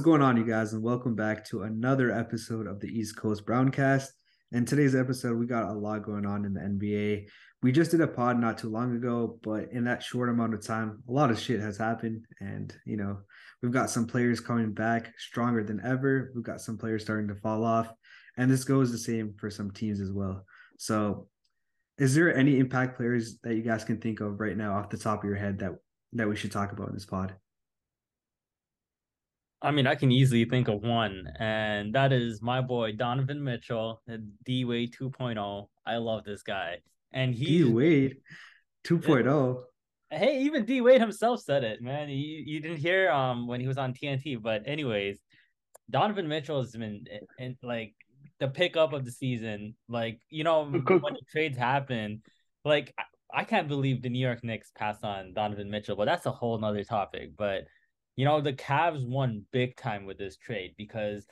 What's going on, you guys, and welcome back to another episode of the East Coast Browncast. And today's episode, we got a lot going on in the NBA. We just did a pod not too long ago, but in that short amount of time, a lot of shit has happened. And, you know, we've got some players coming back stronger than ever. We've got some players starting to fall off. And this goes the same for some teams as well. So, is there any impact players that you guys can think of right now off the top of your head that that we should talk about in this pod? I mean, I can easily think of one, and that is my boy Donovan Mitchell, D Wade 2.0. I love this guy, and he D Wade 2.0. Hey, even D Wade himself said it, man. You, you didn't hear um when he was on TNT, but anyways, Donovan Mitchell has been in, like the pickup of the season. Like you know when the trades happen, like I, I can't believe the New York Knicks passed on Donovan Mitchell, but that's a whole nother topic. But you know, the Cavs won big time with this trade because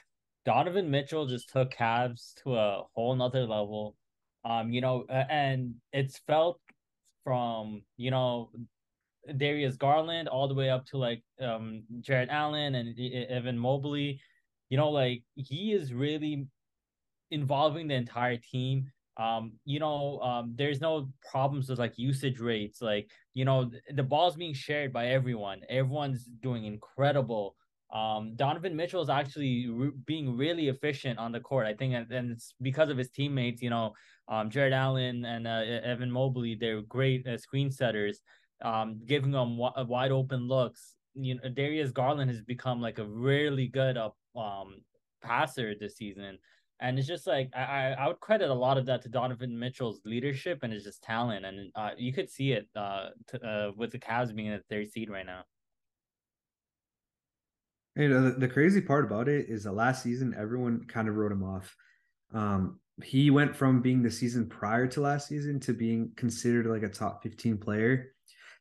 Donovan Mitchell just took Cavs to a whole nother level. Um, you know, and it's felt from, you know, Darius Garland all the way up to like um Jarrett Allen and Evan Mobley. You know, like he is really involving the entire team um you know um there's no problems with like usage rates like you know the ball's being shared by everyone. Everyone's doing incredible. Um donovan mitchell is actually re- being really efficient on the court. I think and, and it's because of his teammates you know um jarrett allen and uh, evan mobley they're great uh, screen setters um giving them w- uh, wide open looks. You know darius garland has become like a really good uh, um passer this season and it's just like I, I would credit a lot of that to Donovan Mitchell's leadership and his just talent, and uh, you could see it uh, to, uh, with the Cavs being at third seed right now. You know, the, the crazy part about it is that last season everyone kind of wrote him off. Um, he went from being the season prior to last season to being considered like a top 15 player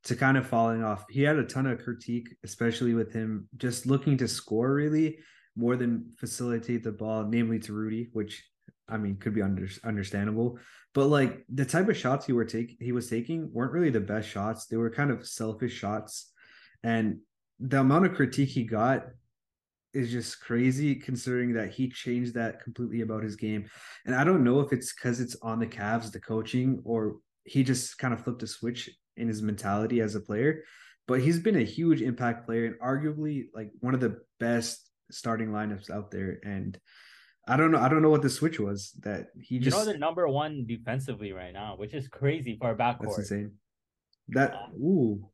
to kind of falling off. He had a ton of critique, especially with him just looking to score really more than facilitate the ball, namely to Rudy, which I mean could be under, understandable. But like the type of shots he were take he was taking weren't really the best shots. They were kind of selfish shots, and the amount of critique he got is just crazy considering that he changed that completely about his game. And I don't know if it's because it's on the Cavs, the coaching, or he just kind of flipped a switch in his mentality as a player. But he's been a huge impact player and arguably like one of the best starting lineups out there. And I don't know. I don't know what the switch was that he just. You know, they're number one defensively right now, which is crazy for a backcourt. That's insane. That ooh.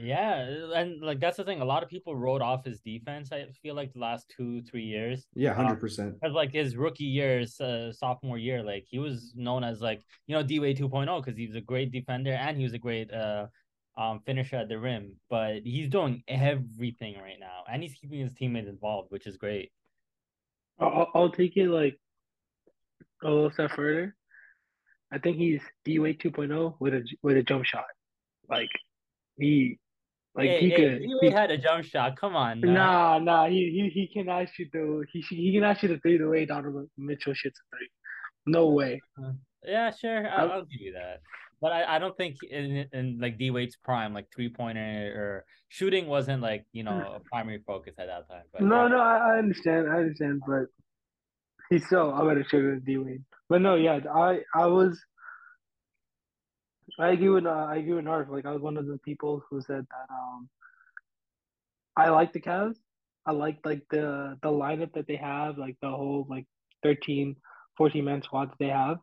Yeah, and like that's the thing. A lot of people wrote off his defense. I feel like the last two, three years. Yeah, hundred um, percent. Because like his rookie years, uh, sophomore year, like he was known as like you know D Wade 2.0 because he was a great defender and he was a great uh um, finisher at the rim, but he's doing everything right now, and he's keeping his teammates involved, which is great. I'll, I'll take it like a little step further. I think he's D Wade 2.0 with a with a jump shot. Like he, like hey, he hey, could. D Wade had a jump shot. Come on. Now. Nah, nah. He he he cannot shoot the he he cannot shoot a three the way Donovan Mitchell shoots a three. No way. Yeah, sure. I'll, I'll give you that. But I, I don't think in, in like D Wade's prime, like three pointer or shooting wasn't like you know a primary focus at that time. But, no, no, I, I understand, I understand, but he's still a better shooter than D Wade. But no, yeah, I I was I agree with uh, I agree with Narf. Like I was one of the people who said that um I like the Cavs. I like like the the lineup that they have, like the whole like 13, 14 man squad that they have.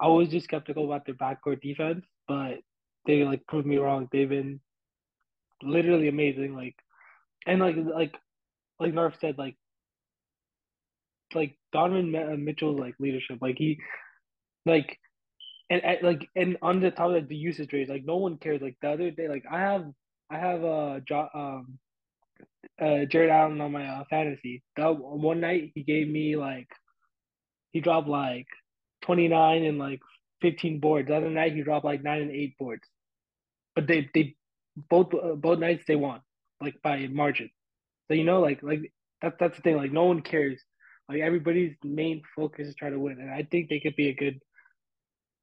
I was just skeptical about their backcourt defense, but they like proved me wrong. They've been literally amazing. Like, and like like like Narf said, like like Donovan uh, Mitchell's like leadership, like he like and, like and on the top of the usage rate, like no one cares. Like the other day, like I have I have a jo- um uh Jarrett Allen on my uh, fantasy. That one night he gave me like he dropped like 29 and like 15 boards. The other night he dropped like nine and eight boards, but they they both uh, both nights they won like by margin. So you know like like that's that's the thing. Like no one cares. Like everybody's main focus is trying to win, and I think they could be a good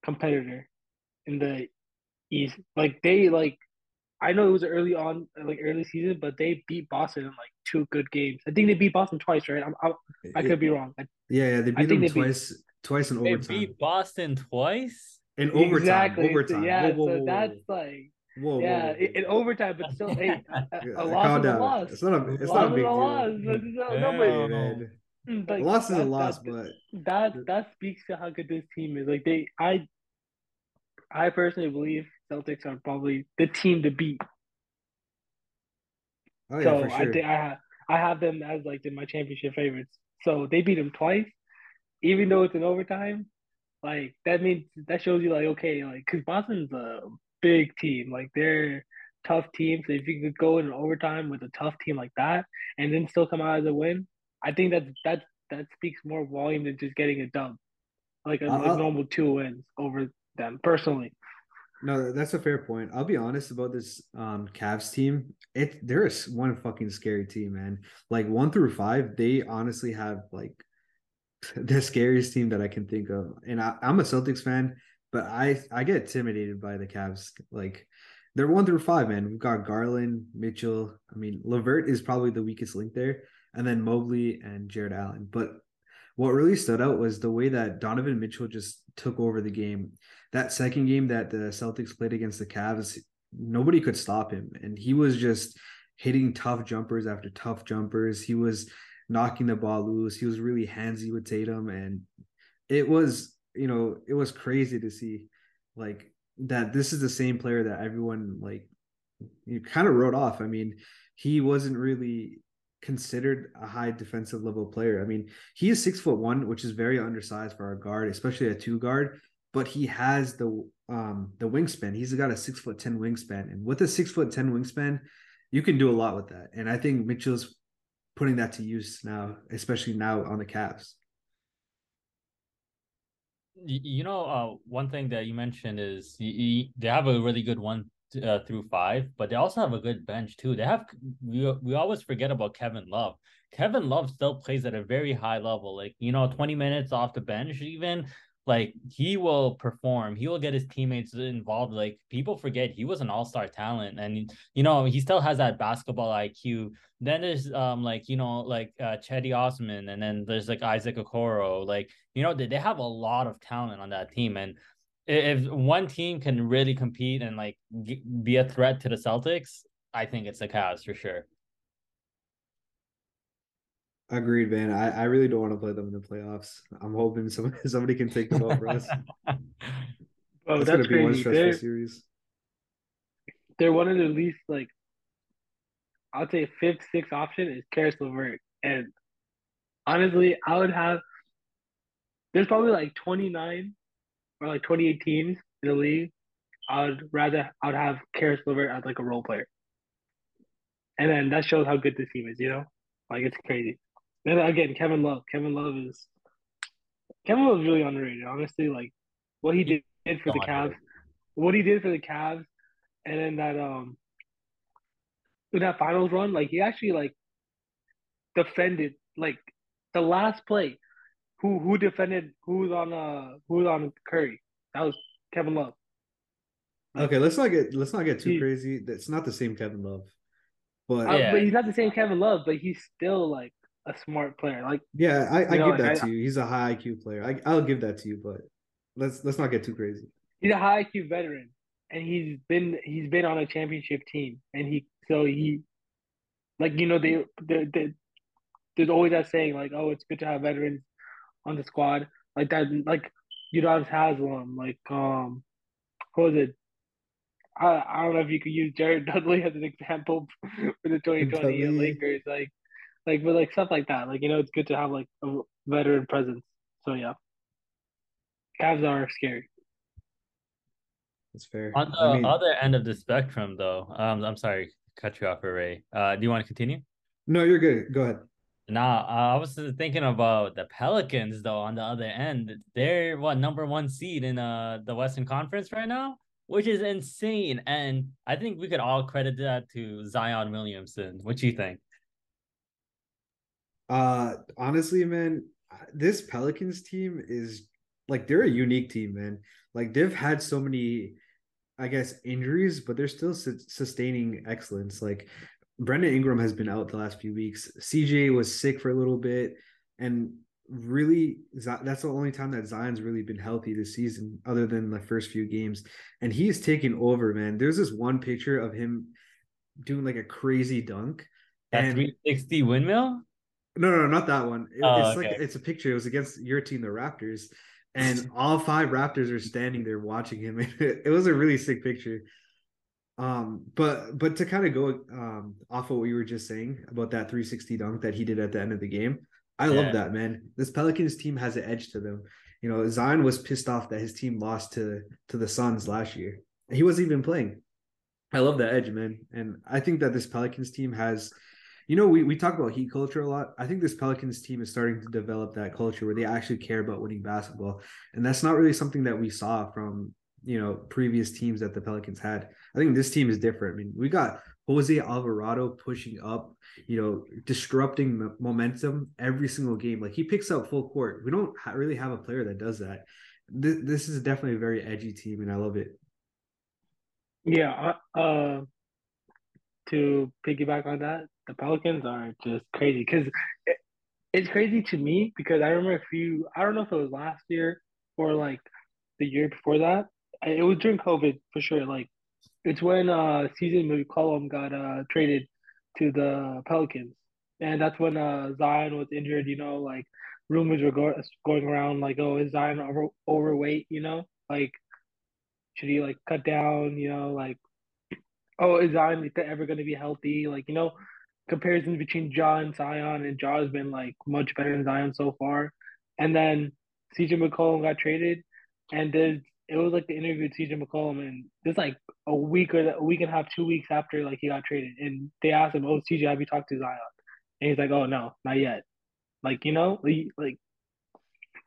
competitor in the East. Like they like, I know it was early on, like early season, but they beat Boston in like two good games. I think they beat Boston twice, right? I'm, I'm, i could be wrong. I, yeah, yeah, they beat them twice, beat, twice in overtime. They beat Boston twice in overtime. Exactly. Overtime. Yeah, whoa, whoa, whoa, so that's like. Whoa, yeah, whoa, in overtime, but still, hey, a, a loss is a loss. It's not a, it's not a big deal. Loss, but no, no, man. Mm, like, loss is a loss, but that that speaks to how good this team is. Like they, I, I personally believe Celtics are probably the team to beat. Oh, yeah, so sure. I think I have I have them as like in my championship favorites. So they beat them twice, even though it's an overtime. Like that means that shows you like okay, like because Boston's a big team. Like they're tough team. So if you could go in overtime with a tough team like that and then still come out as a win, I think that that that speaks more volume than just getting a dub, like a, uh, normal two wins over them. Personally, no, that's a fair point. I'll be honest about this um Cavs team. It they're a, one fucking scary team, man. Like one through five, they honestly have like the scariest team that I can think of. And I, I'm a Celtics fan, but I I get intimidated by the Cavs. Like they're one through five, man. We've got Garland, Mitchell. I mean, LeVert is probably the weakest link there and then Mobley and Jarrett Allen. But what really stood out was the way that Donovan Mitchell just took over the game. That second game that the Celtics played against the Cavs, nobody could stop him. And he was just hitting tough jumpers after tough jumpers. He was knocking the ball loose. He was really handsy with Tatum. And it was, you know, it was crazy to see like that this is the same player that everyone like you kind of wrote off. I mean, he wasn't really considered a high defensive level player. I mean, he is six foot one, which is very undersized for a guard, especially a two guard. But he has the um the wingspan. He's got a six foot ten wingspan, and with a six foot ten wingspan, you can do a lot with that. And I think Mitchell's putting that to use now, especially now on the Cavs. You know, uh, one thing that you mentioned is you, you, they have a really good one uh, through five, but they also have a good bench too. They have we we always forget about Kevin Love. Kevin Love still plays at a very high level. Like you know, twenty minutes off the bench, even like he will perform. He will get his teammates involved. Like people forget he was an all star talent, and you know he still has that basketball IQ. Then there's um like you know like uh, Cedi Osman, and then there's like Isaac Okoro. Like you know they, they have a lot of talent on that team, and if one team can really compete and like be a threat to the Celtics, I think it's the Cavs for sure. Agreed, man. I, I really don't want to play them in the playoffs. I'm hoping somebody somebody can take them over us. oh, that's, that's gonna be one stressful they're, series. They're one of the least like I'll say fifth, sixth option is Caris LeVert. And honestly, I would have there's probably like 29 or like 28 teams in the league, I'd rather I'd have Caris LeVert as like a role player. And then that shows how good this team is, you know? Like it's crazy. And again, Kevin Love. Kevin Love is Kevin Love is really underrated, honestly. Like what he did, did for the Cavs, what he did for the Cavs, and then that um in that finals run, like he actually like defended like the last play who who defended who's on uh who's on Curry? That was Kevin Love. Okay, let's not get let's not get too he, crazy. That's not the same Kevin Love. But, uh, but he's not the same Kevin Love, but he's still like a smart player. Like yeah, I, I know, give that I, to you. He's a high IQ player. I I'll give that to you, but let's let's not get too crazy. He's a high IQ veteran, and he's been he's been on a championship team, and he so he like you know they they, they there's always that saying like oh it's good to have veterans on the squad like that. Like Udonis Haslem, like um, who was it? I, I don't know if you could use Jared Dudley as an example for the 2020 Lakers, like like but like stuff like that. Like you know, it's good to have like a veteran presence. So yeah, Cavs are scary. That's fair. On the I mean, other end of the spectrum, though, um, I'm sorry, cut you off, Ray. Uh, do you want to continue? No, you're good. Go ahead. Nah, uh, I was thinking about the Pelicans though. On the other end, they're what number one seed in uh the Western Conference right now, which is insane. And I think we could all credit that to Zion Williamson. What do you think? Uh, honestly, man, this Pelicans team is like they're a unique team, man. Like they've had so many I guess, injuries, but they're still su- sustaining excellence. Like Brandon Ingram has been out the last few weeks. CJ was sick for a little bit, and really, that's the only time that Zion's really been healthy this season, other than the first few games. And he's taking over, man. There's this one picture of him doing like a crazy dunk. That and 360 windmill? No, no, not that one. It, Oh, it's okay. like it's a picture. It was against your team, the Raptors, and all five Raptors are standing there watching him. It, was a really sick picture. Um, but but to kind of go um off of what you were just saying about that 360 dunk that he did at the end of the game, I Yeah. love that man. This Pelicans team has an edge to them. You know, Zion was pissed off that his team lost to to the Suns last year. He wasn't even playing. I love that edge, man. And I think that this Pelicans team has, you know, we, we talk about heat culture a lot. I think this Pelicans team is starting to develop that culture where they actually care about winning basketball. And that's not really something that we saw from, you know, previous teams that the Pelicans had. I think this team is different. I mean, we got Jose Alvarado pushing up, you know, disrupting mo- momentum every single game. Like he picks up full court. We don't really have a player that does that. This, this is definitely a very edgy team, and I love it. Yeah, uh, uh, to piggyback on that, the Pelicans are just crazy because it, it's crazy to me because I remember a few, I don't know if it was last year or like the year before that. It was during COVID for sure. Like it's when uh CJ McCollum got uh traded to the Pelicans, and that's when uh Zion was injured. You know, like rumors were go- going around like, oh, is Zion over overweight? You know, like should he like cut down? You know, like oh, is Zion ever going to be healthy? Like, you know, comparisons between Ja and Zion, and Ja has been like much better than Zion so far. And then CJ McCollum got traded, and there's it was like the interview with CJ McCollum, and this like a week or a week and a half, two weeks after like he got traded, and they asked him, "Oh, CJ, have you talked to Zion?" And he's like, "Oh no, not yet." Like you know, like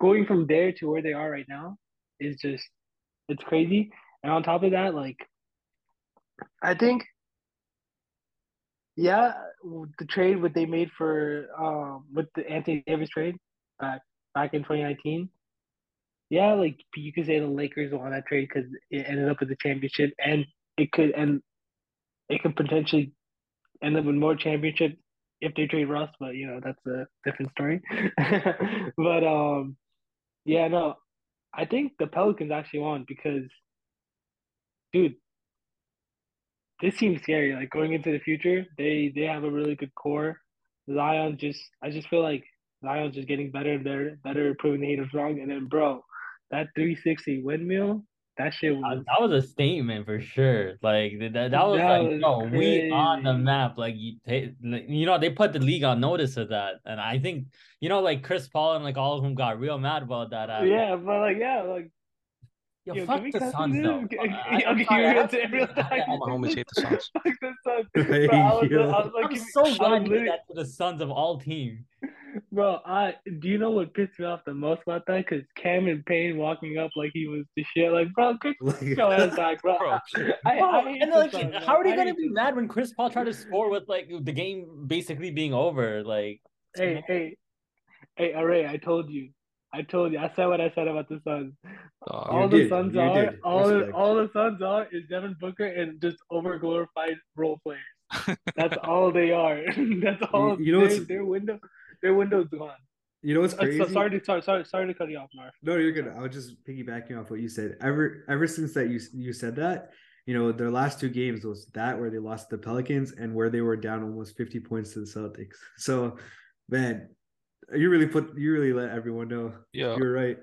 going from there to where they are right now is just it's crazy. And on top of that, like I think, yeah, the trade what they made for um with the Anthony Davis trade back back in 2019. Yeah, like you could say the Lakers won that trade because it ended up with the championship, and it could and it could potentially end up with more championships if they trade Russ. But you know that's a different story. but um, yeah, no, I think the Pelicans actually won because, dude, this seems scary. Like going into the future, they they have a really good core. Zion just, I just feel like Zion's just getting better and better, better, proving the haters wrong. And then, bro, that 360 windmill, that shit Uh, was. that was a statement for sure. Like that, that, that was That like, was no, we on the map. Like you, they, you know, they put the league on notice of that, and I think you know, like Chris Paul and like all of them got real mad about that. after. Yeah, but like, yeah, like, Yo, yo, fuck the Suns though. Okay, okay, sorry, you're have gonna to- say real to- All my homies hate the Suns. Fuck the Suns. Bro, I was, yo. I was like, I'm so I glad you did that to the Suns of all teams. Bro, I do you know what pissed me off the most about that? Because Cameron Payne walking up like he was the shit. Like, bro, get your ass back, bro. Bro. I, Bro, I and like, Suns, how are you gonna be mad when Chris Paul tried to score with like the game basically being over? Like, Hey, hey, hey, Aray, I told you. I told you. I said what I said about the Suns. Dog. all the did, Suns you are, did. all Respect. all the Suns are is Devin Booker and just overglorified role players. That's all they are. That's all. you know their, their window, their window's gone. You know what's Uh, crazy? So, sorry to sorry, sorry sorry to cut you off, Narf. No, you're good. I was just piggybacking off what you said. Ever ever since that you you said that, you know, their last two games was that where they lost the Pelicans and where they were down almost 50 points to the Celtics. So, man, you really put you really let everyone know. Yo, You're right.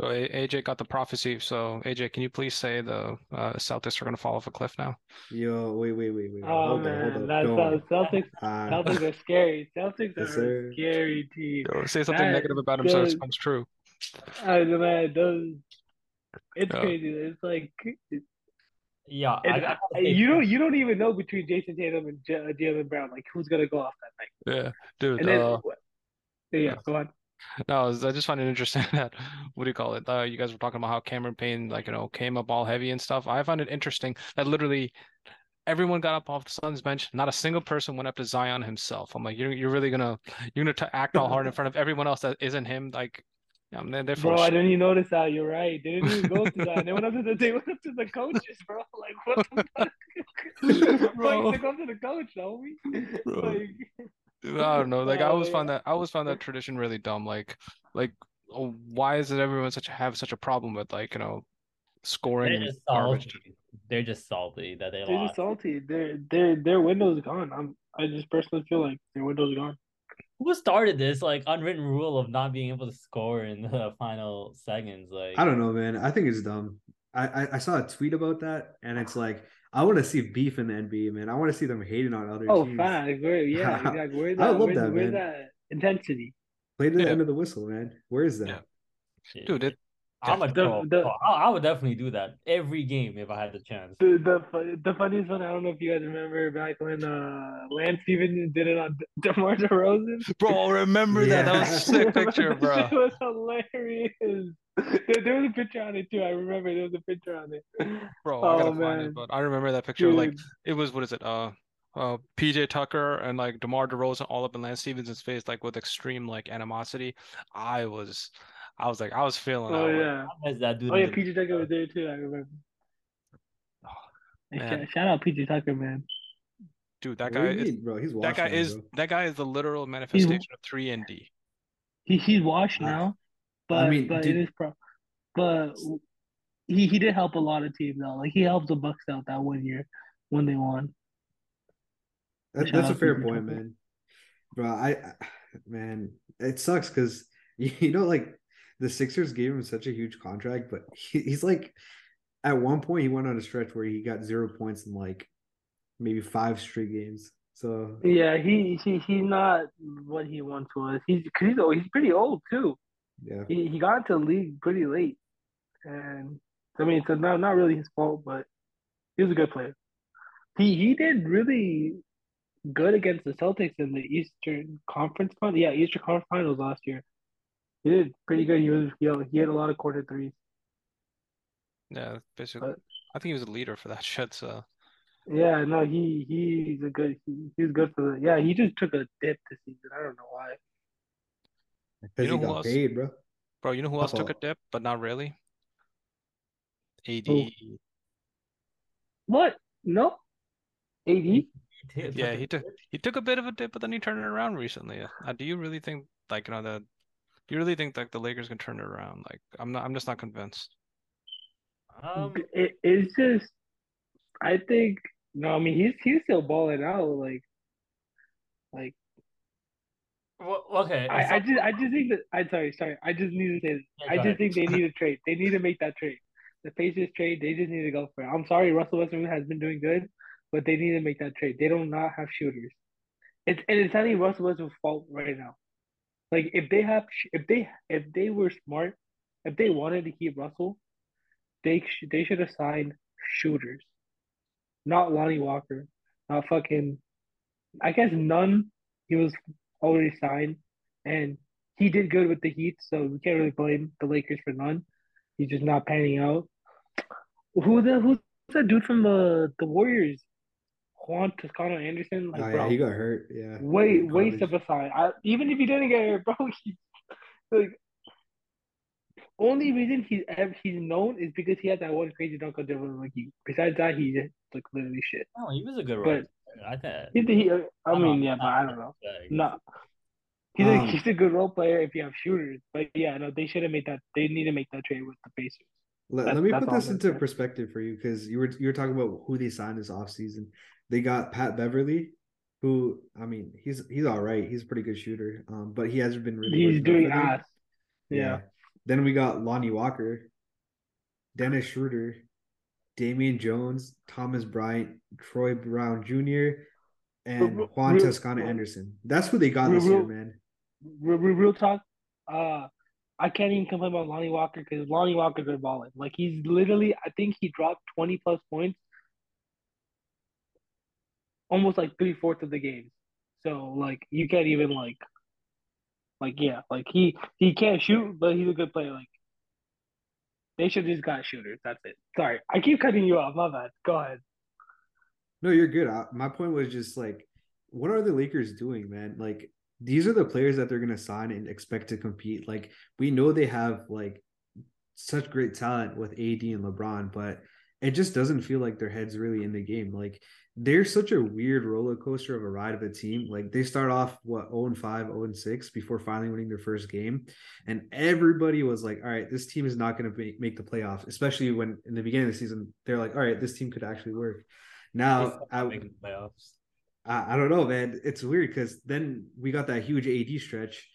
so AJ got the prophecy. So AJ, can you please say the uh, Celtics are gonna fall off a cliff now? Yo, wait, wait, wait, wait. Oh hold man, on, hold on. that's Don't. uh, Celtics. Celtics are scary. Celtics Yes, are a scary team. Yo, say something That negative about him so it comes true. I don't know, those. It's Yeah. crazy. It's like yeah, I, I I- you don't you don't even know between Jayson Tatum and J- Jaylen Brown like who's gonna go off that night. Yeah, dude. And then uh, yeah, go on. No, I just find it interesting that what do you call it? Uh, you guys were talking about how Cameron Payne, like you know, came up all heavy and stuff. I find it interesting that literally everyone got up off the Suns bench. Not a single person went up to Zion himself. I'm like, you're you're really gonna you're gonna t act all hard in front of everyone else that isn't him. Like, they're Bro, I didn't even notice that. You're right. They didn't even go to that. They went up to the they went up to the coaches, bro. Like what the fuck? Bro. Like, they go to the coach, homie. Bro. Like, I don't know. Like I always found that I always found that tradition really dumb. Like like oh, why is it everyone such have such a problem with like, you know, scoring They're and just garbage? salty. They're just salty that they they're lost. just salty. Their their their window's gone. I'm I just personally feel like their window's gone. Who started this like unwritten rule of not being able to score in the final seconds? Like I don't know, man. I think it's dumb. I, I, I saw a tweet about that, and it's like I want to see beef in the NBA, man. I want to see them hating on other Oh, teams. fact. Where yeah, exactly. Where's I love where's, that, where's man. that intensity? Play to the Yeah. end of the whistle, man. Where is that? Yeah. Dude, it, I'm a The- the- Oh, I, I would definitely do that every game if I had the chance. The the the funniest one. I don't know if you guys remember back when uh Lance Stevens did it on De- DeMar DeRozan. bro, remember that? That was a sick picture, bro. shit was hilarious. There, there was a picture on it too. I remember there was a picture on it. Bro, I gotta Oh, find it, but I remember that picture. Like it was what is it? Uh, uh, PJ Tucker and like DeMar DeRozan all up in Lance Stephenson's face, like with extreme like animosity. I was, I was like, I was feeling oh yeah. How is that dude? Oh yeah, the- PJ Tucker was there too. I remember. Oh, man. shout, shout out PJ Tucker, man. Dude, that What guy is mean, bro. He's that guy now, is bro. that guy is the literal manifestation of three and D. He he's washed now, but mean, but did- it is pro. But he he did help a lot of teams out. Like he helped the Bucks out that one year when they won. That, that's a fair PJ point, Tucker. man. Bro, I, I man, it sucks because you know, like the Sixers gave him such a huge contract, but he, he's like, at one point he went on a stretch where he got zero points in like maybe five straight games. So Yeah, he he he's not what he once was. He's cause he's old, he's pretty old too. yeah, He he got into the league pretty late, and I mean, it's not not really his fault, but he was a good player. He he did really good against the Celtics in the Eastern Conference Final. Yeah, Eastern Conference Finals last year. He did pretty good. He was you know, he had a lot of corner threes. Yeah, basically. But- I think he was a leader for that shit. So Yeah, no, he he's a good he, he's good for the yeah. He just took a dip this season. I don't know why. because know he who got else? paid, bro. bro, you know who else took a dip, but not really? AD. Who? What? No, AD. Yeah, he took he took a bit of a dip, but then he turned it around recently. Uh, do you really think like you know the do you really think like the Lakers can turn it around? Like I'm not I'm just not convinced. Um, It, it's just, I think no. I mean, he's he's still balling out. Like, like well, okay. I, I just I just think that I'm sorry, sorry. I just need to say this. Yeah, I just ahead. think they need a trade. They need to make that trade. The Pacers trade. They just need to go for it. I'm sorry, Russell Westbrook has been doing good, but they need to make that trade. They don't not have shooters. It's and it's not even Russell Westbrook's fault right now. Like if they have, if they if they were smart, if they wanted to keep Russell, they sh- they should have signed shooters, not Lonnie Walker, not fucking. I guess none. He was already signed, and he did good with the Heat, so we can't really blame the Lakers for none. He's just not panning out. Who the who's that dude from the the Warriors? Juan Toscano Anderson, like Oh bro, yeah, he got hurt. Yeah, Way, in waste of college. a sign. I, even if he didn't get hurt, bro, he, like only reason he's ever he's known is because he had that one crazy dunk on Devin Mickey. Besides that, he just like literally shit. No, he was a good But- role. player. I think. He, he, I mean, not- yeah, I'm but I don't know. No, he's Um, a, he's a good role player if you have shooters. But yeah, no, they should have made that. They need to make that trade with the Pacers. Let, let me put this into saying. perspective for you because you were you were talking about who they signed this offseason. They got Pat Beverley, who I mean he's he's all right. He's a pretty good shooter. Um, but he hasn't been really He's doing ass. Yeah. Then we got Lonnie Walker, Dennis Schroeder, Damian Jones, Thomas Bryant, Troy Brown Jr., and Real- Juan real- Toscano Anderson. That's who they got Real- this year, man. Real, real, real talk. Uh, I can't even complain about Lonnie Walker because Lonnie Walker's been balling. Like he's literally, I think he dropped twenty plus points, almost like three fourths of the games. So like you can't even like, like yeah, like he he can't shoot, but he's a good player. Like they should just got shooters. That's it. Sorry, I keep cutting you off. My bad. Go ahead. No, you're good. I, my point was just like, what are the Lakers doing, man? Like, these are the players that they're to sign and expect to compete. Like we know they have like such great talent with AD and LeBron, but it just doesn't feel like their heads really in the game. Like they're such a weird roller coaster of a ride of a team. Like they start off what 0 and 5, 0 and 6 before finally winning their first game. And everybody was like, all right, this team is not going to make, make the playoffs, especially when in the beginning of the season, they're like, all right, this team could actually work. Now, I, playoffs. I, I don't know, man. It's weird because then we got that huge AD stretch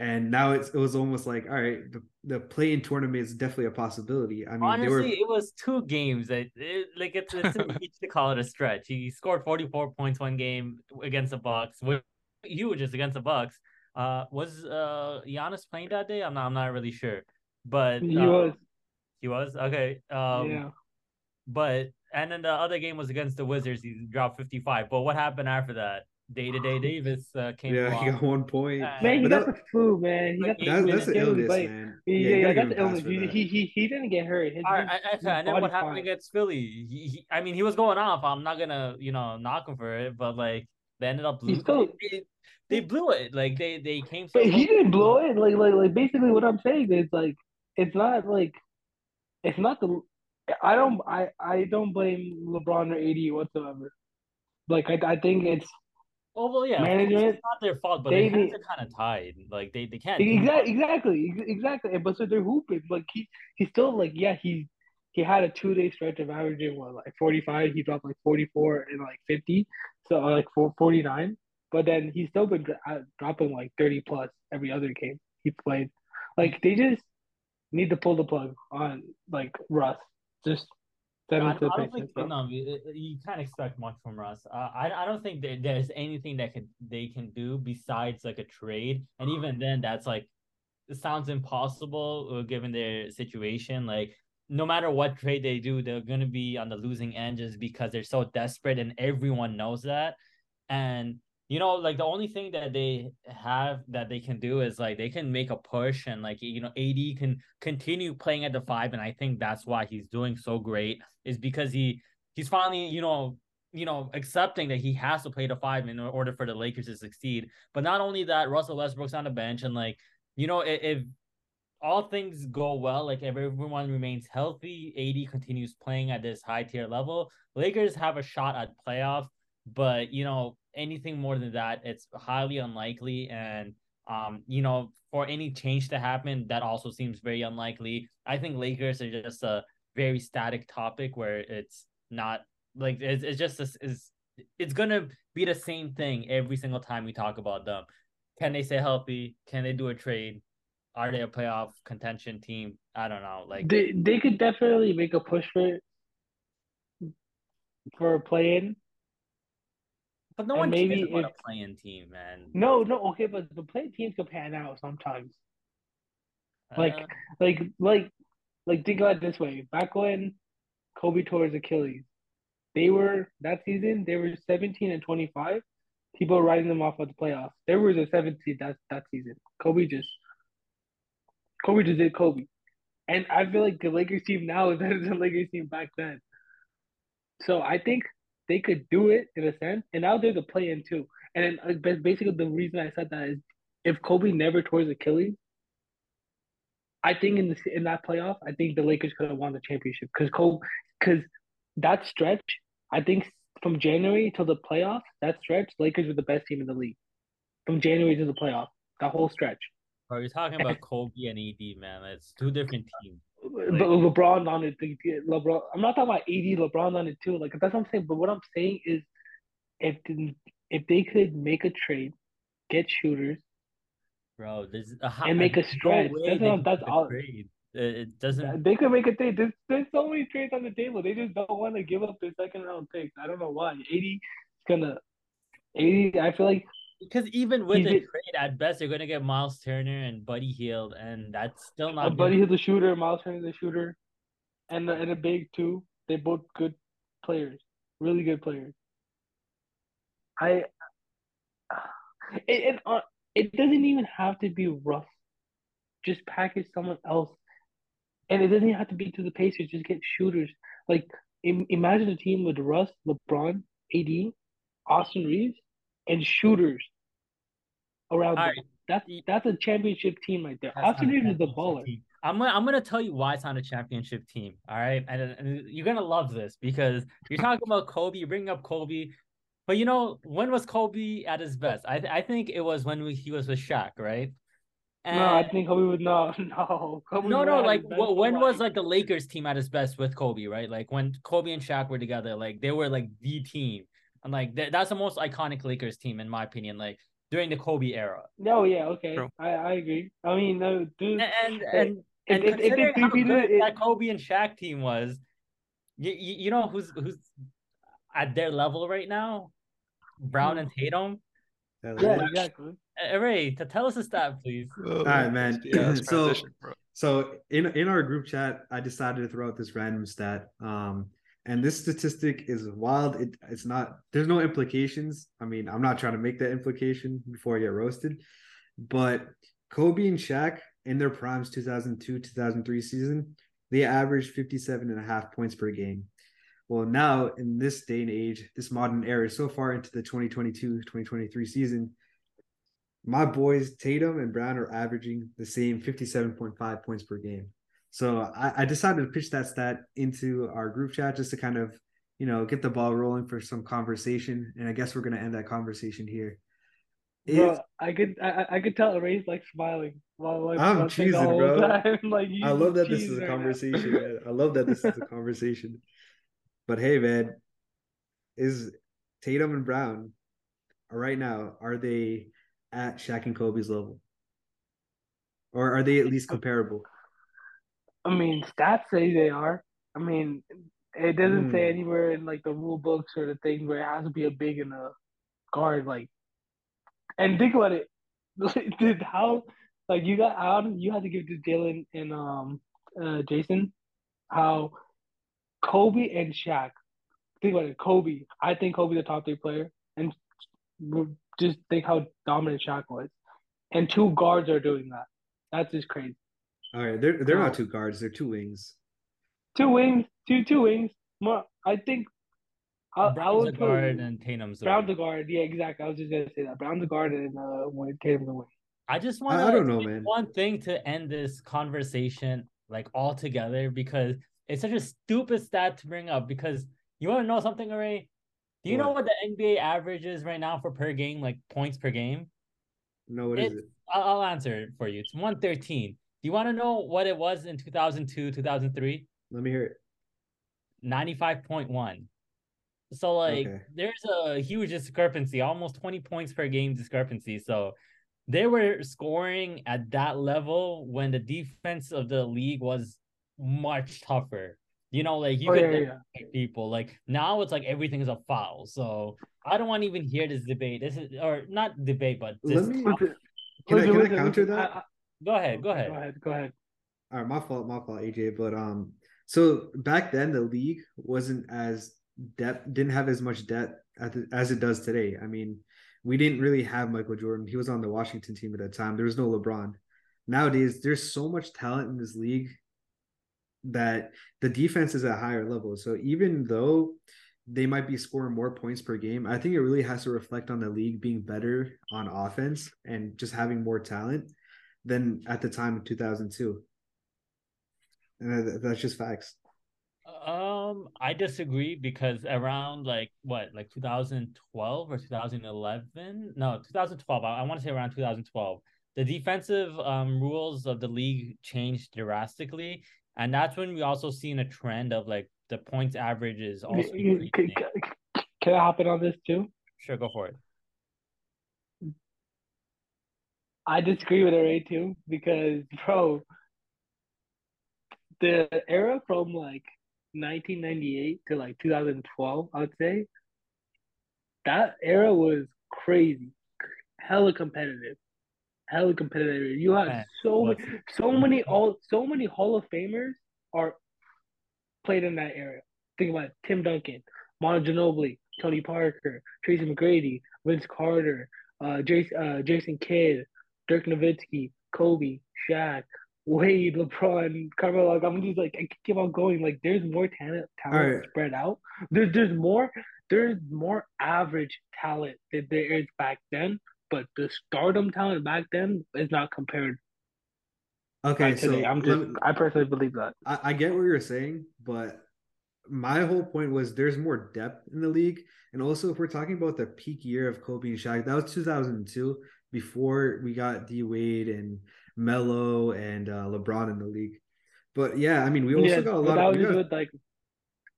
and now it's it was almost like all right the, the play-in tournament is definitely a possibility. I mean honestly were... it was two games that it, like it's, it's to call it a stretch. He scored 44 points one game against the bucks with huge just against the bucks. Uh was uh Giannis playing that day? I'm not i'm not really sure. But he uh, was. He was? Okay um yeah. but and then the other game was against the wizards. He dropped 55 but what happened after that Day to Day Davis uh, came. Yeah, along. he got one point. Uh, man, he got that, the flu, man. He got the that's, flu. The illness, man. Yeah, yeah, yeah that's the illness. He, he, he he didn't get hurt. His, All right, I, I, and then what happened fine. against Philly? He, he, I mean, he was going off. I'm not gonna, you know, knock him for it, but like they ended up losing. Still, they, they, blew it. Like they they came. So but he didn't blow it. Like like like basically what I'm saying is like it's not like it's not the. I don't I I don't blame LeBron or AD whatsoever. Like I I think it's Oh well, yeah, management. It's not their fault, but they, hands are kind of tied. Like they, they can't. Exactly, exactly, exactly. But so they're hooping. Like he, he's still like yeah, he he had a two day stretch of averaging what like forty five. He dropped like forty four and like fifty, so uh, like 49. But then he's still been uh, dropping like thirty plus every other game he played. Like they just need to pull the plug on like Russ. Just I, I, don't think no, you, you, can't expect much from Russ. Uh, I I don't think that there's anything that can they can do besides like a trade, and even then, that's like it sounds impossible uh, given their situation. Like no matter what trade they do, they're gonna be on the losing end just because they're so desperate, and everyone knows that. And you know, like the only thing that they have that they can do is like they can make a push and like you know, AD can continue playing at the five, and I think that's why he's doing so great is because he he's finally you know you know accepting that he has to play the five in order for the Lakers to succeed. But not only that, Russell Westbrook's on the bench, and like you know if, if all things go well, like everyone remains healthy, AD continues playing at this high tier level, Lakers have a shot at playoff. But you know anything more than that, it's highly unlikely. And um, you know, for any change to happen, that also seems very unlikely. I think Lakers are just a very static topic where it's not like it's, it's just this is it's gonna be the same thing every single time we talk about them. Can they stay healthy? Can they do a trade? Are they a playoff contention team? I don't know. Like they they could definitely make a push for for a play in. But no one maybe cares about a play-in team, man. No, no, okay, but the play-in teams can pan out sometimes. Like, uh, like, like, like. Think about it this way: back when Kobe tore his Achilles, they were that season. They were seventeen and twenty-five. People writing them off at the playoffs. There was a seventeen that that season. Kobe just, Kobe just did Kobe, and I feel like the Lakers team now is better than the Lakers team back then. So I think they could do it in a sense, and now they're the play in too. And then, uh, basically, the reason I said that is if Kobe never tore his Achilles, I think in the in that playoff, I think the Lakers could have won the championship because Kobe, because that stretch, I think from January till the playoff, that stretch, Lakers were the best team in the league. From January to the playoff, that whole stretch. Are you talking about Kobe and AD, man? It's two different teams. But LeBron on it. LeBron. I'm not talking about AD. LeBron on it too. Like that's what I'm saying. But what I'm saying is, if if they could make a trade, get shooters, bro, there's a, and make a stretch. No that's, that's all. Trade. It doesn't. They could make a trade. There's, there's so many trades on the table. They just don't want to give up their second round picks. I don't know why. AD is gonna. AD. I feel like because even with the trade, at best they're gonna get Miles Turner and Buddy Hield, and that's still not. Uh, Buddy Hield the shooter, Miles Turner a shooter, and the, and a big two. They both good players, really good players. I. It it, uh, it doesn't even have to be rough. Just package someone else, and it doesn't even have to be to the Pacers. Just get shooters. Like Im- imagine a team with Russ, LeBron, AD, Austin Reaves, and shooters. Around right. That's that's a championship team right there. That's not a Austin Reaves is the baller. team. I'm gonna I'm gonna tell you why it's not a championship team. All right, and, and you're gonna love this because you're talking about Kobe. You're bringing up Kobe, but you know when was Kobe at his best? I I think it was when we, he was with Shaq, right? no, I think Kobe would no, no. Kobe no, no, like his when was like the Lakers team at its best with Kobe, right? Like when Kobe and Shaq were together, like they were like the team, and like th- that's the most iconic Lakers team in my opinion. Like during the Kobe era, No, yeah, okay, True. I, I agree. I mean, no, dude, and and Hey, and, and if- if- if considering how good it- that Kobe and Shaq team was, you, you, you know who's who's at their level right now? Brown and Tatum. yeah, exactly. Uh, Ray, to tell us a stat, please. All right, man. Yeah, So- bro. So in in our group chat, I decided to throw out this random stat. Um, and this statistic is wild. It it's not. There's no implications. I mean, I'm not trying to make that implication before I get roasted. But Kobe and Shaq in their primes, 2002 2003 season, they averaged 57 and a half points per game. Well, now in this day and age, this modern era, so far into the 2022 2023 season, my boys Tatum and Brown are averaging the same 57.5 points per game. So I, I decided to pitch that stat into our group chat just to kind of, you know, get the ball rolling for some conversation. And I guess we're gonna end that conversation here. Bro, Is- I could I, I- could tell Ray's like smiling while like I'm while saying the cheesing, bro. time. like I love that this is a right conversation. man. I love that this is a conversation. But hey, man, is Tatum and Brown right now are they at Shaq and Kobe's level, or are they at least comparable? I mean, stats say they are. I mean, it doesn't say Hmm. anywhere in like the rule books or the thing where it has to be a big and a guard. Like, and think about it, dude. How like you got out? You had to give to Jaylen and um uh Jayson how Kobe and Shaq. Think about it, Kobe. I think Kobe the top three player, and just think how dominant Shaq was. And two guards are doing that. That's just crazy. All right, they're they're not two guards; they're two wings. Two wings, two two wings. More, I think. I, I Brown's a would put guard and Tatum's a Brown the guard. Yeah, exactly. I was just gonna say that. Brown the guard and uh, when Tatum the wing. I just want I don't know, man. one thing to end this conversation like all together because it's such a stupid stat to bring up because you want to know something already do you know What? what the nba average is right now for per game like points per game No, what is It's- it? i'll, I'll answer it for you it's 113 do you want to know what it was in 2002 2003 Let me hear it. 95.1 so like Okay. there's a huge discrepancy almost 20 points per game discrepancy. So they were scoring at that level when the defense of the league was much tougher. You know like you Oh could yeah, yeah, people. Like now it's like everything is a foul. So i don't want to even hear this debate. This is or not debate but this Let me- But Can I, listen, can I counter that? I- I- go ahead go ahead Go ahead. Go ahead. All right, my fault, my fault, AJ. But um, so back then the league wasn't as depth, didn't have as much depth as it, as it does today. I mean, we didn't really have Michael Jordan. He was on the Washington team at that time. There was no LeBron. Nowadays, there's so much talent in this league that the defense is at higher levels. So even though they might be scoring more points per game, I think it really has to reflect on the league being better on offense and just having more talent than at the time of 2002. And that's just facts. Um, I disagree because around like what, like 2012 or 2011? No, 2012. I, I want to say around 2012. The defensive um rules of the league changed drastically, and that's when we also seen a trend of like the points average is also You- you- can, can- can I hop in on this too? Sure, go for it. I disagree with Ray too because, bro, the era from like 1998 to like 2012, I would say, that era was crazy, hella competitive, hella competitive. You had Man, so many, so many all, so many Hall of Famers are played in that era. Think about it, Tim Duncan, Manu Ginobili, Tony Parker, Tracy McGrady, Vince Carter, uh, Jason, uh, Jason Kidd, Dirk Nowitzki, Kobe, Shaq, Wade, LeBron, Carmelo. Like, I'm just like I keep on going. Like there's more talent, talent Alright. spread out. There's there's more there's more average talent that there is back then but the stardom talent back then is not compared. Okay, so today. I'm just me- I personally believe that. I, I get what you're saying, but my whole point was there's more depth in the league. And also, if we're talking about the peak year of Kobe and Shaq, that was 2002, before we got D Wade and Melo and uh, LeBron in the league. But yeah, I mean, we also yeah, got a lot that of was we got, with like.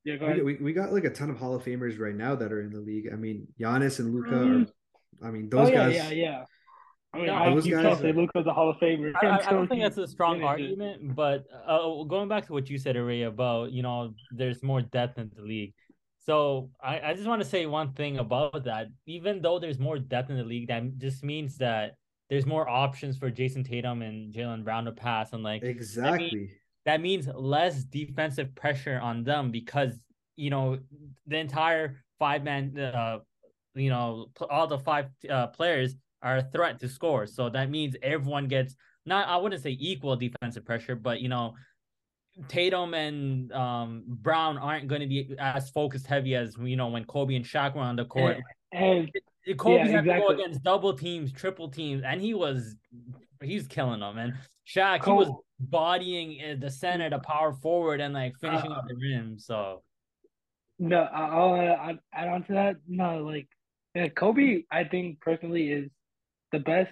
Yeah, go we, ahead. we, we got like a ton of Hall of Famers right now that are in the league. I mean, Giannis and Luka. Mm. I mean, Oh those yeah, guys. yeah, yeah. I mean, No, I, those you guys say are- Luka's a Hall of Famer. I, I- I don't think that's a strong argument, but uh, going back to what you said, Ray, about you know there's more depth in the league. So I, I just want to say one thing about that. Even though there's more depth in the league, that just means that there's more options for Jayson Tatum and Jaylen Brown to pass, and like Exactly. that means less defensive pressure on them because you know the entire five man uh you know all the five uh, players are a threat to score so that means everyone gets not i wouldn't say equal defensive pressure but you know Tatum and um Brown aren't going to be as focused heavy as you know when Kobe and Shaq were on the court. And Kobe Yeah, had to go against double teams, triple teams, and he was he's killing them. And Shaq, he was bodying uh, the center, the power forward, and like finishing Uh, at the rim. So no, I- I'll add, add on to that. No, like yeah, Kobe, I think personally is the best,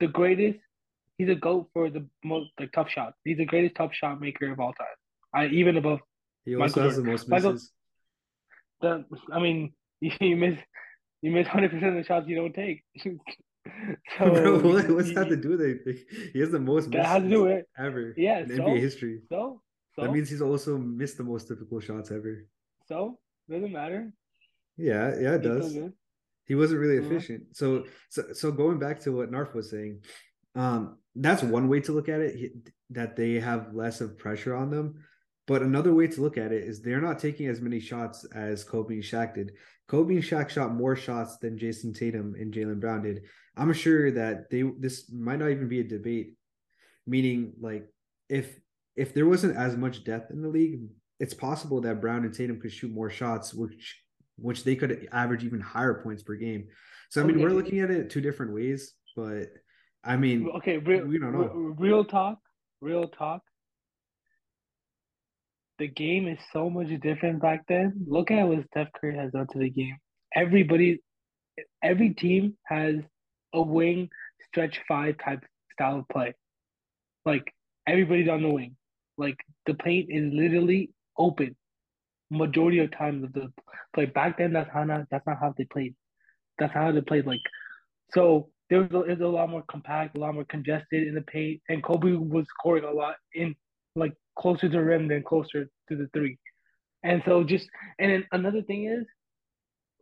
the greatest. He's a goat for the most like tough shots. He's the greatest tough shot maker of all time. I even above He also Michael has the Jordan. most Michael- misses. the. I mean, you, miss you miss hundred percent of the shots you don't take. so Bro, what, what's you- that to do with anything? He has the most That has to do it. ever Yeah, in so? NBA history. So so That means he's also missed the most difficult shots ever. so doesn't matter. Yeah, yeah, it He's does. good. He wasn't really Mhm. efficient. So, so, so going back to what Narf was saying, um, that's one way to look at it. That they have less of pressure on them. But another way to look at it is they're not taking as many shots as Kobe and Shaq did. Kobe and Shaq shot more shots than Jayson Tatum and Jaylen Brown did. I'm sure that they this might not even be a debate. Meaning, like, if if there wasn't as much depth in the league, it's possible that Brown and Tatum could shoot more shots, which which they could average even higher points per game. So I mean, we're looking at it two different ways, but I mean, Okay, real, we don't know. real talk, real talk. The game is so much different back then. Look at what Steph Curry has done to the game. Everybody, every team has a wing stretch five type style of play. Like everybody's on the wing. Like the paint is literally open. Majority of times of the play back then, that's how not that's not how they played. That's how they played. Like so there was a, it was a lot more compact, a lot more congested in the paint, and Kobe was scoring a lot in like closer to the rim than closer to the three. And so just and then another thing is,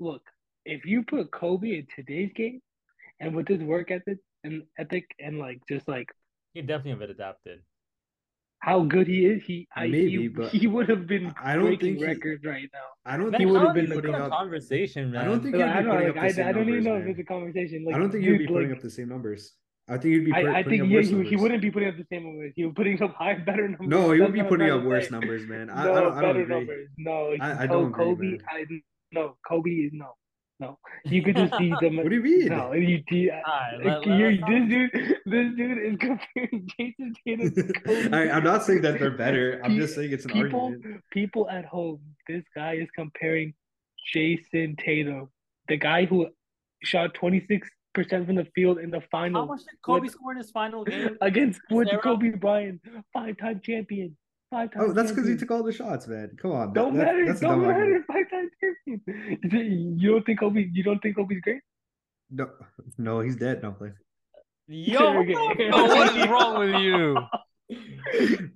look, if you put Kobe in today's game, and with his work ethic and ethic and like just like he definitely have been adapted. How good he is, he I, Maybe, he, but he would have been I don't breaking think he- records right now. I don't Man, think would have been putting up. conversation, man. I don't think Like, he'd I be don't putting like up I, the same I don't even numbers, know if it's a conversation. Like I don't think he would be putting like, up the same numbers. I think he'd be. Put, I, I think up he, worse he, he wouldn't be putting up the same numbers. He was putting up high, better numbers. No, he would be putting up worse numbers, man. I, no, I don't, I don't better agree. numbers. No, I- I don't agree, Kobe. man. I no, Kobe is no, no. You could just see them. What do you mean? No, you, you, uh, Alright, like, let- let- you're, let's this dude, this dude is comparing Jayson Tatum to Kobe. I, I'm not saying that they're better. I'm just saying it's an people, argument. people at home, this guy is comparing Jayson Tatum, the guy who shot 26% from the field in the final. How much did Kobe with- score in his final game? against with Kobe Bryant, five-time champion, five-time. Oh, that's because he took all the shots, man. Come on. Don't that- matter. That's a Don't dumb matter. argument. Five-time champion. You don't think Kobe? You don't think Kobe's great? No, no, he's dead. No, play. Yo, what the Okay. fuck? Oh, what is wrong with you?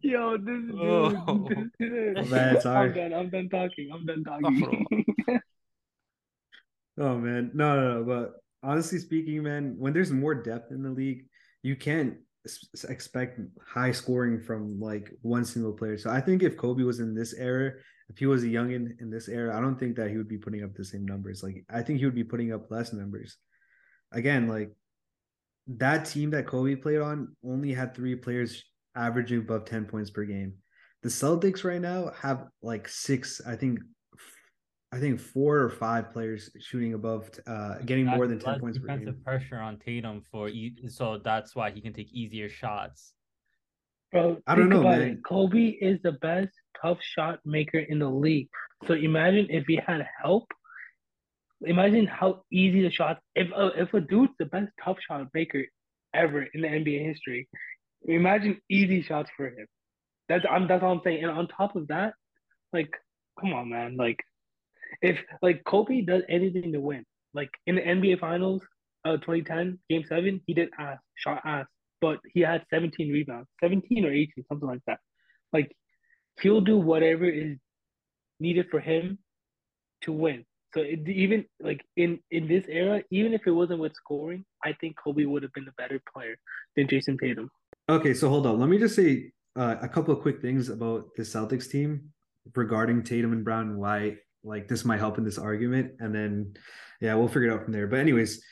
Yo, this is. Oh. This dude. Oh, man, sorry. I'm done. I'm done talking. I'm done talking. Oh man, no, no, no. But honestly speaking, man, when there's more depth in the league, you can't s- s- expect high scoring from like one single player. So I think if Kobe was in this era, if he was a youngin in this era, I don't think that he would be putting up the same numbers. Like I think he would be putting up less numbers. Again, like that team that Kobe played on only had three players averaging above 10 points per game. The Celtics right now have like six, I think I think four or five players shooting above, uh, getting more than ten points per defensive game. pressure on Tatum for e- so that's why he can take easier shots. Bro, I don't know, about man. it. Kobe is the best tough shot maker in the league. So imagine if he had help. Imagine how easy the shots. If a, if a dude's the best tough shot maker ever in the NBA history, imagine easy shots for him. That's I'm that's all I'm saying. And on top of that, like, come on, man. Like, if like Kobe does anything to win, like in the NBA Finals, uh, 2010 Game Seven, he did ass shot ass, but he had 17 rebounds, 17 or 18, something like that. Like, he'll do whatever is needed for him to win. So it, even like in in this era, even if it wasn't with scoring, I think Kobe would have been a better player than Jayson Tatum. Okay, so hold on. Let me just say uh, a couple of quick things about the Celtics team regarding Tatum and Brown and why like this might help in this argument, and then yeah, we'll figure it out from there. But anyways,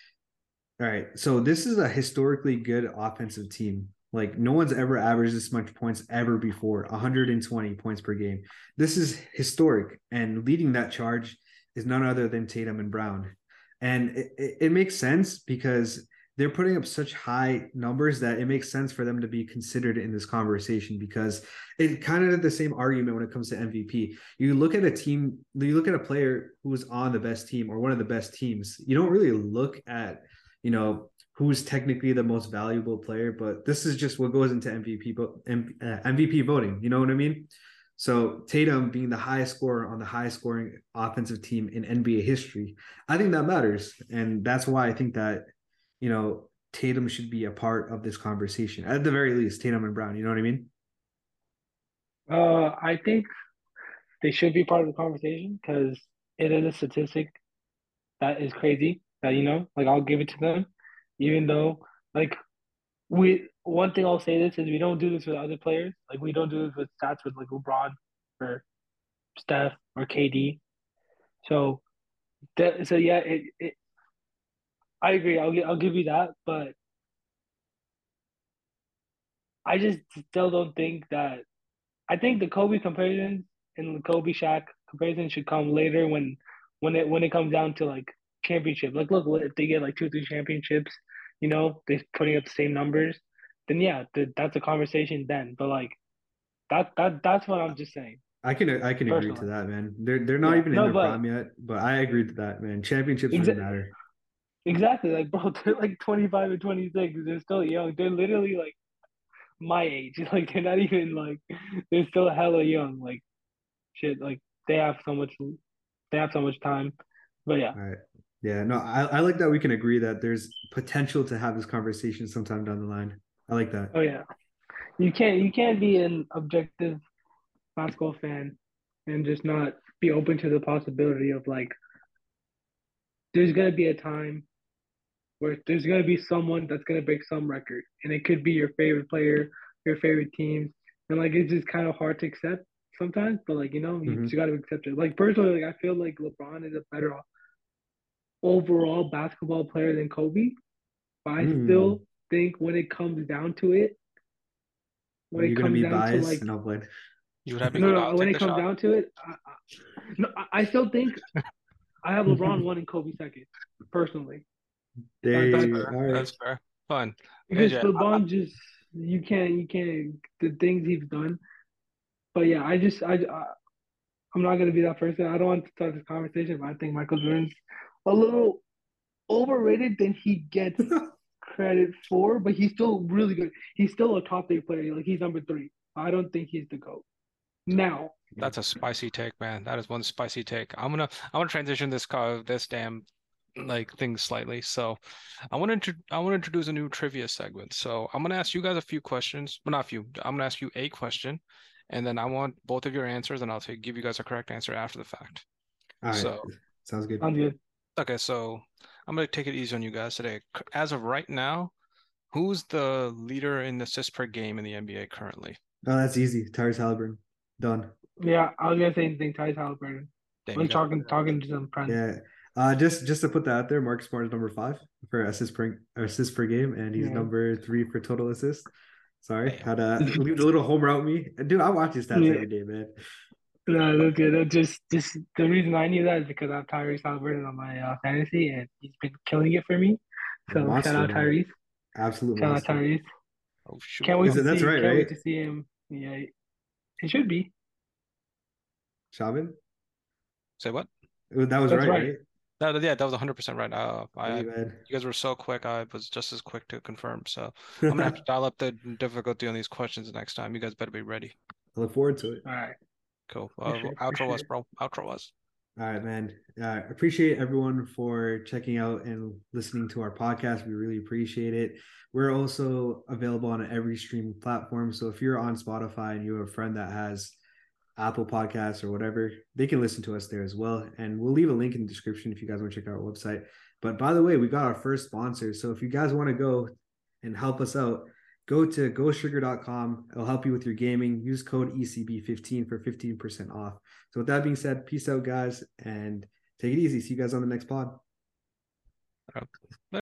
all right. So this is a historically good offensive team. Like no one's ever averaged this much points ever before, 120 points per game. This is historic, and leading that charge is none other than Tatum and Brown. And it, it, it makes sense because they're putting up such high numbers that it makes sense for them to be considered in this conversation because it kind of did the same argument when it comes to MVP. You look at a team, you look at a player who's on the best team or one of the best teams. You don't really look at, you know, who's technically the most valuable player, but this is just what goes into MVP uh, MVP voting. You know what I mean? So Tatum being the highest scorer on the highest scoring offensive team in NBA history, I think that matters, and that's why I think that you know Tatum should be a part of this conversation at the very least. Tatum and Brown, you know what I mean? Uh, I think they should be part of the conversation because it is a statistic that is crazy. That you know, like I'll give it to them, even though like we one thing I'll say this is we don't do this with other players. Like we don't do this with stats with like LeBron or Steph or KD. So that so yeah, it, it I agree. I'll I'll give you that, but I just still don't think that. I think the Kobe comparisons and the Kobe Shaq comparison should come later when when it when it comes down to like championship. Like, look, if they get like two, three championships, you know, they're putting up the same numbers, then yeah, that's a conversation then. But like, that that that's what I'm just saying. I can I can agree to that, man. They're they're not Yeah, even no, in their but- prime yet, but I agree to that, man. Championships Exa- matter. Exactly, like bro, they're like 25 and 26. They're still young. They're literally like my age. Like they're not even like they're still hella young. Like shit, like they have so much they have so much time. But yeah. Right. Yeah, no, I, I like that we can agree that there's potential to have this conversation sometime down the line. I like that. Oh yeah. You can't you can't be an objective basketball fan and just not be open to the possibility of like there's gonna be a time where there's gonna be someone that's gonna break some record and it could be your favorite player, your favorite teams. And like it's just kind of hard to accept sometimes, but like you know, you Mhm. just gotta accept it. Like personally, like I feel like LeBron is a better overall basketball player than Kobe. But I Hmm. still think when it comes down to it, when You're it comes be down to like no, but You would have me no, no, when it comes shot. down to it, I, I, no, I- I still think I have LeBron one and Kobe second, personally. They That's Fair. right. That's fair. Fine. Because AJ, LeBron just you can't you can't the things he's done. But yeah, I just I, I I'm not gonna be that person. I don't want to start this conversation, but I think Michael Jordan's a little overrated than he gets credit for, but he's still really good. He's still a top three player. Like he's number three. I don't think he's the GOAT. Now, That's a spicy take, man. That is one spicy take. I'm gonna I'm gonna transition this car this damn like things slightly. So I want to I want to introduce a new trivia segment. So I'm gonna ask you guys a few questions, but not a few. I'm gonna ask you a question, and then I want both of your answers, and I'll take, give you guys a correct answer after the fact. All right. So Sounds good. sounds good. okay, so I'm gonna take it easy on you guys today. As of right now, who's the leader in assists per game in the NBA currently? Oh, that's easy. Tyrese Halliburton. Done. Yeah, I was gonna say anything. Tyrese Halliburton. Damn, When you talking talking to some friends. Yeah. Uh, just just to put that out there, Marcus Smart is number five for assists per assists per game, and he's Yeah. number three for total assists. Sorry, Damn. had to leave a little home route me. Dude, I watch his stats Yeah. every day, man. No, that's good. That just, just the reason I knew that is because I have Tyrese Halliburton on my uh, fantasy, and he's been killing it for me. So Monster, shout out man. Tyrese. Absolute Shout out. Tyrese. Oh sure. Can't wait Is to it- that's see. right, can't right? wait to see him. Yeah, it should be. Shabin? Say what? That was That's right, right. Right? No, no, yeah, that was 100% right. Uh, I, Hey, you guys were so quick. I was just as quick to confirm. So I'm gonna have to dial up the difficulty on these questions next time. You guys better be ready. I look forward to it. All right. Cool. For Uh, sure, for outro us, bro. Outro us. All right, man. Uh, appreciate everyone for checking out and listening to our podcast. We really appreciate it. We're also available on every streaming platform. So if you're on Spotify and you have a friend that has Apple Podcasts or whatever, they can listen to us there as well. And we'll leave a link in the description if you guys want to check out our website. But by the way, we got our first sponsor. So if you guys want to go and help us out, go to ghosttrigger.com. It'll help you with your gaming. Use code E ECB15 for 15% off. So with that being said, peace out, guys, and take it easy. See you guys on the next pod.